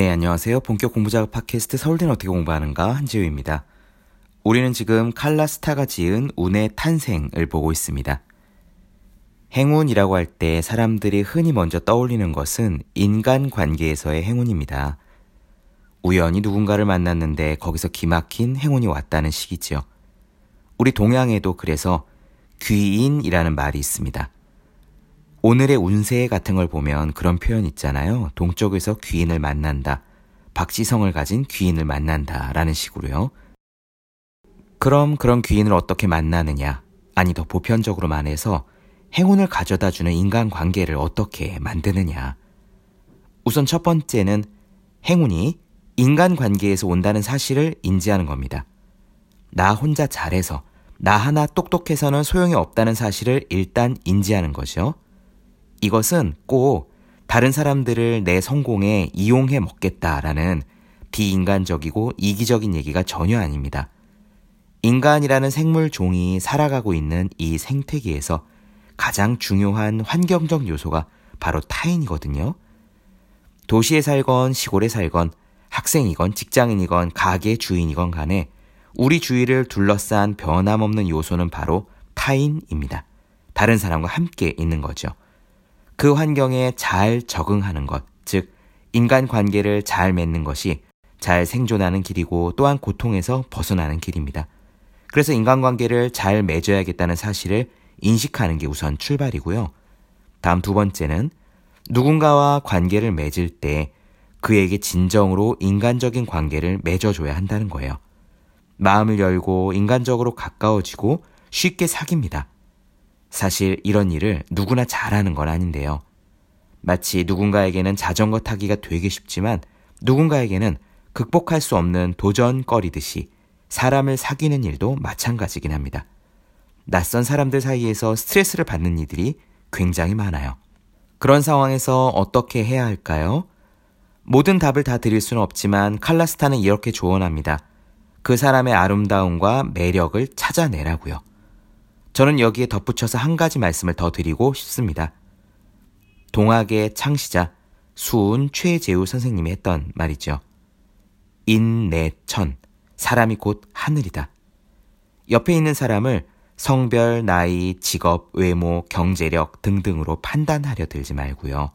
네, 안녕하세요. 본격 공부작업 팟캐스트 서울대는 어떻게 공부하는가 한지우입니다. 우리는 지금 칼라스타가 지은 운의 탄생을 보고 있습니다. 행운이라고 할 때 사람들이 흔히 먼저 떠올리는 것은 인간 관계에서의 행운입니다. 우연히 누군가를 만났는데 거기서 기막힌 행운이 왔다는 식이지요. 우리 동양에도 그래서 귀인이라는 말이 있습니다. 오늘의 운세 같은 걸 보면 그런 표현 있잖아요. 동쪽에서 귀인을 만난다. 박지성을 가진 귀인을 만난다. 라는 식으로요. 그럼 그런 귀인을 어떻게 만나느냐? 아니, 더 보편적으로 말해서 행운을 가져다 주는 인간 관계를 어떻게 만드느냐? 우선 첫 번째는 행운이 인간 관계에서 온다는 사실을 인지하는 겁니다. 나 혼자 잘해서, 나 하나 똑똑해서는 소용이 없다는 사실을 일단 인지하는 거죠. 이것은 꼭 다른 사람들을 내 성공에 이용해 먹겠다라는 비인간적이고 이기적인 얘기가 전혀 아닙니다. 인간이라는 생물 종이 살아가고 있는 이 생태계에서 가장 중요한 환경적 요소가 바로 타인이거든요. 도시에 살건 시골에 살건 학생이건 직장인이건 가게 주인이건 간에 우리 주위를 둘러싼 변함없는 요소는 바로 타인입니다. 다른 사람과 함께 있는 거죠. 그 환경에 잘 적응하는 것, 즉, 인간 관계를 잘 맺는 것이 잘 생존하는 길이고 또한 고통에서 벗어나는 길입니다. 그래서 인간관계를 잘 맺어야겠다는 사실을 인식하는 게 우선 출발이고요. 다음 두 번째는 누군가와 관계를 맺을 때 그에게 진정으로 인간적인 관계를 맺어줘야 한다는 거예요. 마음을 열고 인간적으로 가까워지고 쉽게 사깁니다. 사실 이런 일을 누구나 잘하는 건 아닌데요. 마치 누군가에게는 자전거 타기가 되게 쉽지만 누군가에게는 극복할 수 없는 도전거리듯이 사람을 사귀는 일도 마찬가지긴 합니다. 낯선 사람들 사이에서 스트레스를 받는 이들이 굉장히 많아요. 그런 상황에서 어떻게 해야 할까요? 모든 답을 다 드릴 수는 없지만 칼라스타는 이렇게 조언합니다. 그 사람의 아름다움과 매력을 찾아내라고요. 저는 여기에 덧붙여서 한 가지 말씀을 더 드리고 싶습니다. 동학의 창시자 수은 최재우 선생님이 했던 말이죠. 인내천, 사람이 곧 하늘이다. 옆에 있는 사람을 성별, 나이, 직업, 외모, 경제력 등등으로 판단하려 들지 말고요.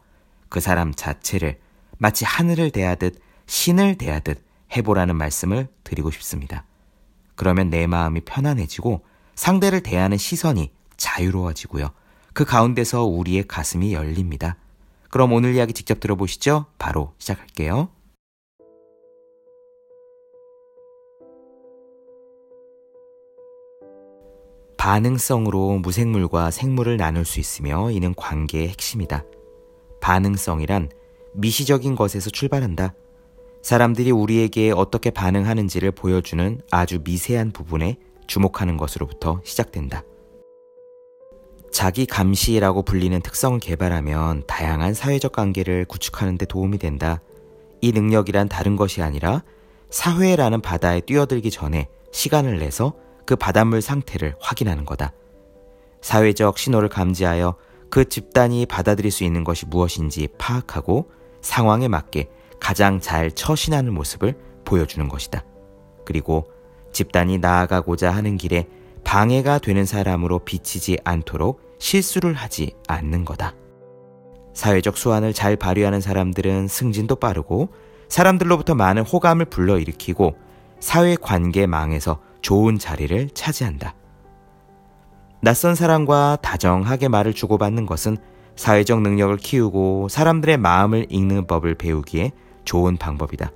그 사람 자체를 마치 하늘을 대하듯 신을 대하듯 해보라는 말씀을 드리고 싶습니다. 그러면 내 마음이 편안해지고 상대를 대하는 시선이 자유로워지고요. 그 가운데서 우리의 가슴이 열립니다. 그럼 오늘 이야기 직접 들어보시죠. 바로 시작할게요. 반응성으로 무생물과 생물을 나눌 수 있으며 이는 관계의 핵심이다. 반응성이란 미시적인 것에서 출발한다. 사람들이 우리에게 어떻게 반응하는지를 보여주는 아주 미세한 부분에 주목하는 것으로부터 시작된다. 자기 감시라고 불리는 특성을 개발하면 다양한 사회적 관계를 구축하는 데 도움이 된다. 이 능력이란 다른 것이 아니라 사회라는 바다에 뛰어들기 전에 시간을 내서 그 바닷물 상태를 확인하는 거다. 사회적 신호를 감지하여 그 집단이 받아들일 수 있는 것이 무엇인지 파악하고 상황에 맞게 가장 잘 처신하는 모습을 보여주는 것이다. 그리고 집단이 나아가고자 하는 길에 방해가 되는 사람으로 비치지 않도록 실수를 하지 않는 거다. 사회적 수완을 잘 발휘하는 사람들은 승진도 빠르고 사람들로부터 많은 호감을 불러일으키고 사회 관계망에서 좋은 자리를 차지한다. 낯선 사람과 다정하게 말을 주고받는 것은 사회적 능력을 키우고 사람들의 마음을 읽는 법을 배우기에 좋은 방법이다.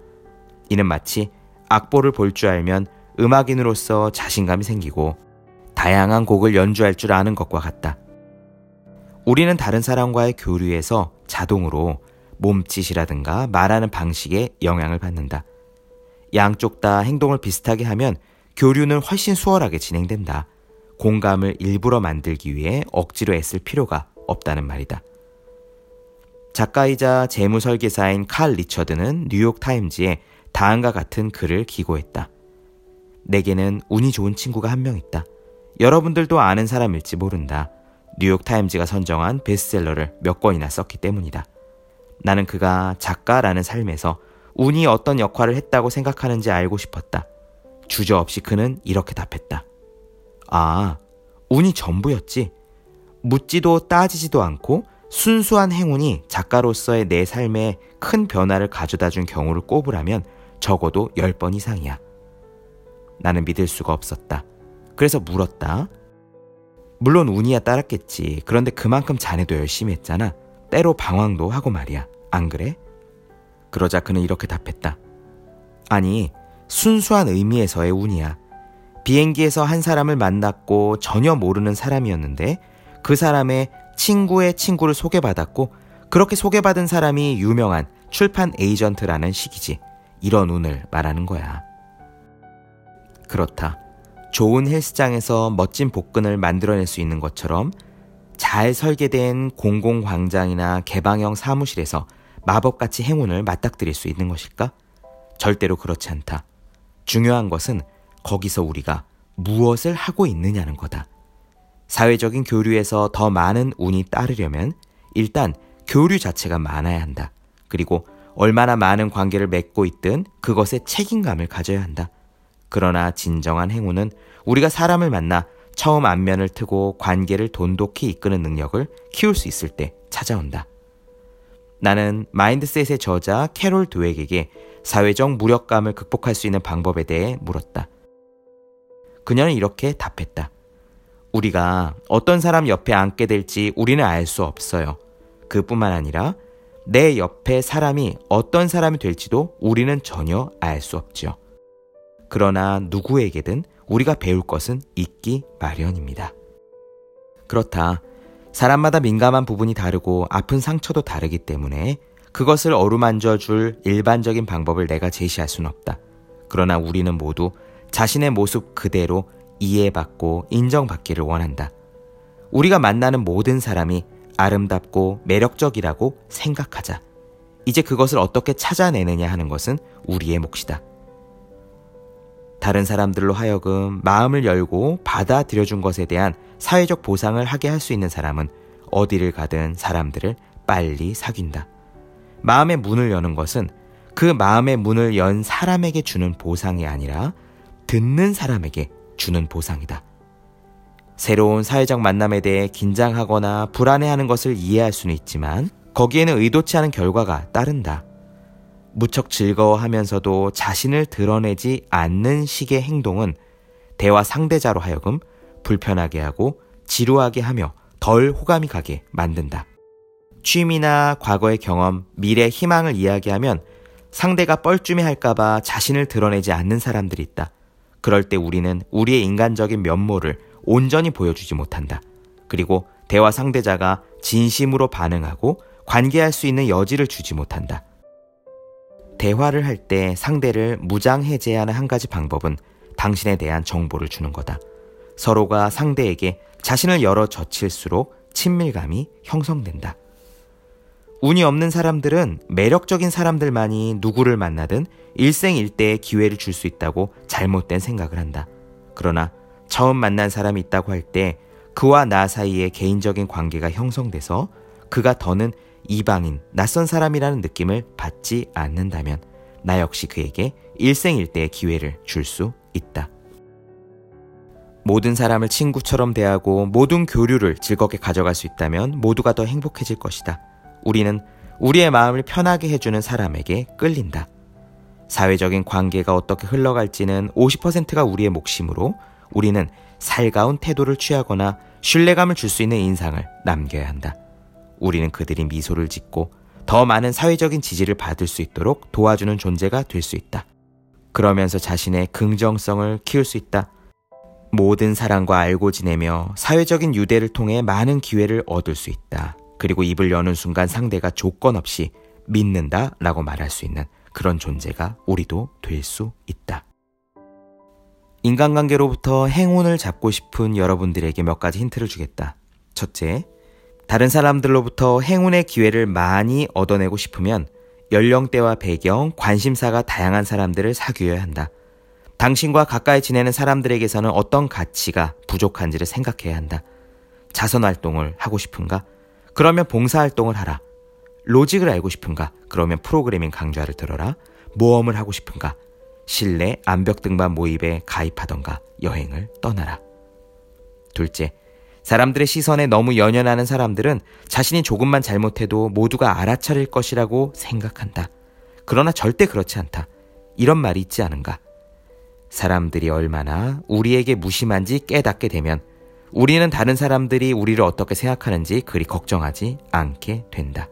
이는 마치 악보를 볼 줄 알면 음악인으로서 자신감이 생기고 다양한 곡을 연주할 줄 아는 것과 같다. 우리는 다른 사람과의 교류에서 자동으로 몸짓이라든가 말하는 방식에 영향을 받는다. 양쪽 다 행동을 비슷하게 하면 교류는 훨씬 수월하게 진행된다. 공감을 일부러 만들기 위해 억지로 애쓸 필요가 없다는 말이다. 작가이자 재무설계사인 칼 리처드는 뉴욕타임즈에 다음과 같은 글을 기고했다. 내게는 운이 좋은 친구가 한 명 있다. 여러분들도 아는 사람일지 모른다. 뉴욕타임즈가 선정한 베스트셀러를 몇 권이나 썼기 때문이다. 나는 그가 작가라는 삶에서 운이 어떤 역할을 했다고 생각하는지 알고 싶었다. 주저없이 그는 이렇게 답했다. 아, 운이 전부였지. 묻지도 따지지도 않고 순수한 행운이 작가로서의 내 삶에 큰 변화를 가져다 준 경우를 꼽으라면 적어도 10번 이상이야. 나는 믿을 수가 없었다. 그래서 물었다. 물론 운이야 따랐겠지. 그런데 그만큼 자네도 열심히 했잖아. 때로 방황도 하고 말이야. 안 그래? 그러자 그는 이렇게 답했다. 아니, 순수한 의미에서의 운이야. 비행기에서 한 사람을 만났고 전혀 모르는 사람이었는데 그 사람의 친구의 친구를 소개받았고 그렇게 소개받은 사람이 유명한 출판 에이전트라는 식이지. 이런 운을 말하는 거야. 그렇다. 좋은 헬스장에서 멋진 복근을 만들어낼 수 있는 것처럼 잘 설계된 공공광장이나 개방형 사무실에서 마법같이 행운을 맞닥뜨릴 수 있는 것일까? 절대로 그렇지 않다. 중요한 것은 거기서 우리가 무엇을 하고 있느냐는 거다. 사회적인 교류에서 더 많은 운이 따르려면 일단 교류 자체가 많아야 한다. 그리고 얼마나 많은 관계를 맺고 있든 그것에 책임감을 가져야 한다. 그러나 진정한 행운은 우리가 사람을 만나 처음 안면을 트고 관계를 돈독히 이끄는 능력을 키울 수 있을 때 찾아온다. 나는 마인드셋의 저자 캐롤 드웩에게 사회적 무력감을 극복할 수 있는 방법에 대해 물었다. 그녀는 이렇게 답했다. 우리가 어떤 사람 옆에 앉게 될지 우리는 알 수 없어요. 그뿐만 아니라 내 옆에 사람이 어떤 사람이 될지도 우리는 전혀 알 수 없지요. 그러나 누구에게든 우리가 배울 것은 있기 마련입니다. 그렇다. 사람마다 민감한 부분이 다르고 아픈 상처도 다르기 때문에 그것을 어루만져 줄 일반적인 방법을 내가 제시할 수는 없다. 그러나 우리는 모두 자신의 모습 그대로 이해받고 인정받기를 원한다. 우리가 만나는 모든 사람이 아름답고 매력적이라고 생각하자. 이제 그것을 어떻게 찾아내느냐 하는 것은 우리의 몫이다. 다른 사람들로 하여금 마음을 열고 받아들여준 것에 대한 사회적 보상을 하게 할 수 있는 사람은 어디를 가든 사람들을 빨리 사귄다. 마음의 문을 여는 것은 그 마음의 문을 연 사람에게 주는 보상이 아니라 듣는 사람에게 주는 보상이다. 새로운 사회적 만남에 대해 긴장하거나 불안해하는 것을 이해할 수는 있지만 거기에는 의도치 않은 결과가 따른다. 무척 즐거워하면서도 자신을 드러내지 않는 식의 행동은 대화 상대자로 하여금 불편하게 하고 지루하게 하며 덜 호감이 가게 만든다. 취미나 과거의 경험, 미래 희망을 이야기하면 상대가 뻘쭘해 할까봐 자신을 드러내지 않는 사람들이 있다. 그럴 때 우리는 우리의 인간적인 면모를 온전히 보여주지 못한다. 그리고 대화 상대자가 진심으로 반응하고 관계할 수 있는 여지를 주지 못한다. 대화를 할 때 상대를 무장해제하는 한 가지 방법은 당신에 대한 정보를 주는 거다. 서로가 상대에게 자신을 열어 젖힐수록 친밀감이 형성된다. 운이 없는 사람들은 매력적인 사람들만이 누구를 만나든 일생일대의 기회를 줄 수 있다고 잘못된 생각을 한다. 그러나 처음 만난 사람이 있다고 할 때 그와 나 사이에 개인적인 관계가 형성돼서 그가 더는 이방인, 낯선 사람이라는 느낌을 받지 않는다면 나 역시 그에게 일생일대의 기회를 줄 수 있다. 모든 사람을 친구처럼 대하고 모든 교류를 즐겁게 가져갈 수 있다면 모두가 더 행복해질 것이다. 우리는 우리의 마음을 편하게 해주는 사람에게 끌린다. 사회적인 관계가 어떻게 흘러갈지는 50%가 우리의 몫이므로 우리는 살가운 태도를 취하거나 신뢰감을 줄 수 있는 인상을 남겨야 한다. 우리는 그들이 미소를 짓고 더 많은 사회적인 지지를 받을 수 있도록 도와주는 존재가 될 수 있다. 그러면서 자신의 긍정성을 키울 수 있다. 모든 사람과 알고 지내며 사회적인 유대를 통해 많은 기회를 얻을 수 있다. 그리고 입을 여는 순간 상대가 조건 없이 믿는다 라고 말할 수 있는 그런 존재가 우리도 될 수 있다. 인간관계로부터 행운을 잡고 싶은 여러분들에게 몇 가지 힌트를 주겠다. 첫째, 다른 사람들로부터 행운의 기회를 많이 얻어내고 싶으면 연령대와 배경, 관심사가 다양한 사람들을 사귀어야 한다. 당신과 가까이 지내는 사람들에게서는 어떤 가치가 부족한지를 생각해야 한다. 자선 활동을 하고 싶은가? 그러면 봉사 활동을 하라. 로직을 알고 싶은가? 그러면 프로그래밍 강좌를 들어라. 모험을 하고 싶은가? 실내 암벽 등반 모임에 가입하던가 여행을 떠나라. 둘째, 사람들의 시선에 너무 연연하는 사람들은 자신이 조금만 잘못해도 모두가 알아차릴 것이라고 생각한다. 그러나 절대 그렇지 않다. 이런 말이 있지 않은가? 사람들이 얼마나 우리에게 무심한지 깨닫게 되면 우리는 다른 사람들이 우리를 어떻게 생각하는지 그리 걱정하지 않게 된다.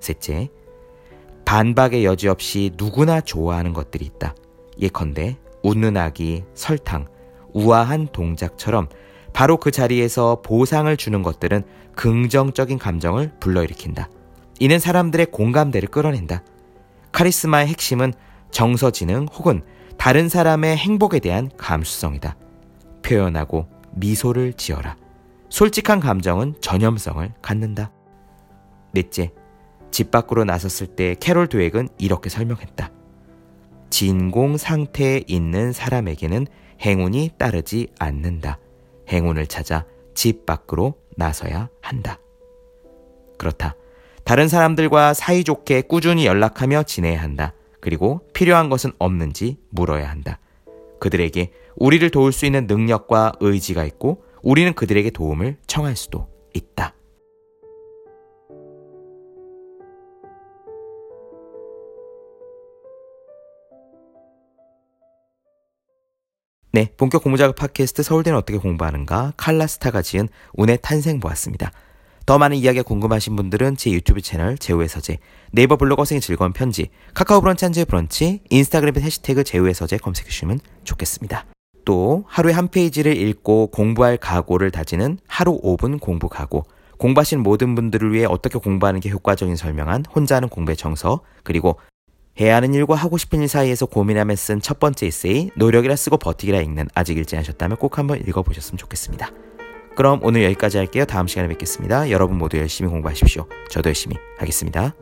셋째, 반박의 여지 없이 누구나 좋아하는 것들이 있다. 예컨대 웃는 아기, 설탕, 우아한 동작처럼 바로 그 자리에서 보상을 주는 것들은 긍정적인 감정을 불러일으킨다. 이는 사람들의 공감대를 끌어낸다. 카리스마의 핵심은 정서지능 혹은 다른 사람의 행복에 대한 감수성이다. 표현하고 미소를 지어라. 솔직한 감정은 전염성을 갖는다. 넷째, 집 밖으로 나섰을 때 캐롤 드웩은 이렇게 설명했다. 진공 상태에 있는 사람에게는 행운이 따르지 않는다. 행운을 찾아 집 밖으로 나서야 한다. 그렇다. 다른 사람들과 사이좋게 꾸준히 연락하며 지내야 한다. 그리고 필요한 것은 없는지 물어야 한다. 그들에게 우리를 도울 수 있는 능력과 의지가 있고 우리는 그들에게 도움을 청할 수도 있다. 네, 본격 공부작업 팟캐스트 서울대는 어떻게 공부하는가 칼라스타가 지은 운의 탄생 보았습니다. 더 많은 이야기가 궁금하신 분들은 제 유튜브 채널 제우의 서재, 네이버 블로그 생의 즐거운 편지, 카카오 브런치 한주의 브런치, 인스타그램 해시태그 제우의 서재 검색해 주시면 좋겠습니다. 또 하루에 한 페이지를 읽고 공부할 각오를 다지는 하루 5분 공부 각오, 공부하신 모든 분들을 위해 어떻게 공부하는 게 효과적인 설명한 혼자 하는 공부의 정서, 그리고 해야 하는 일과 하고 싶은 일 사이에서 고민하며 쓴 첫 번째 에세이, 노력이라 쓰고 버티기라 읽는 아직 읽지 않으셨다면 꼭 한번 읽어보셨으면 좋겠습니다. 그럼 오늘 여기까지 할게요. 다음 시간에 뵙겠습니다. 여러분 모두 열심히 공부하십시오. 저도 열심히 하겠습니다.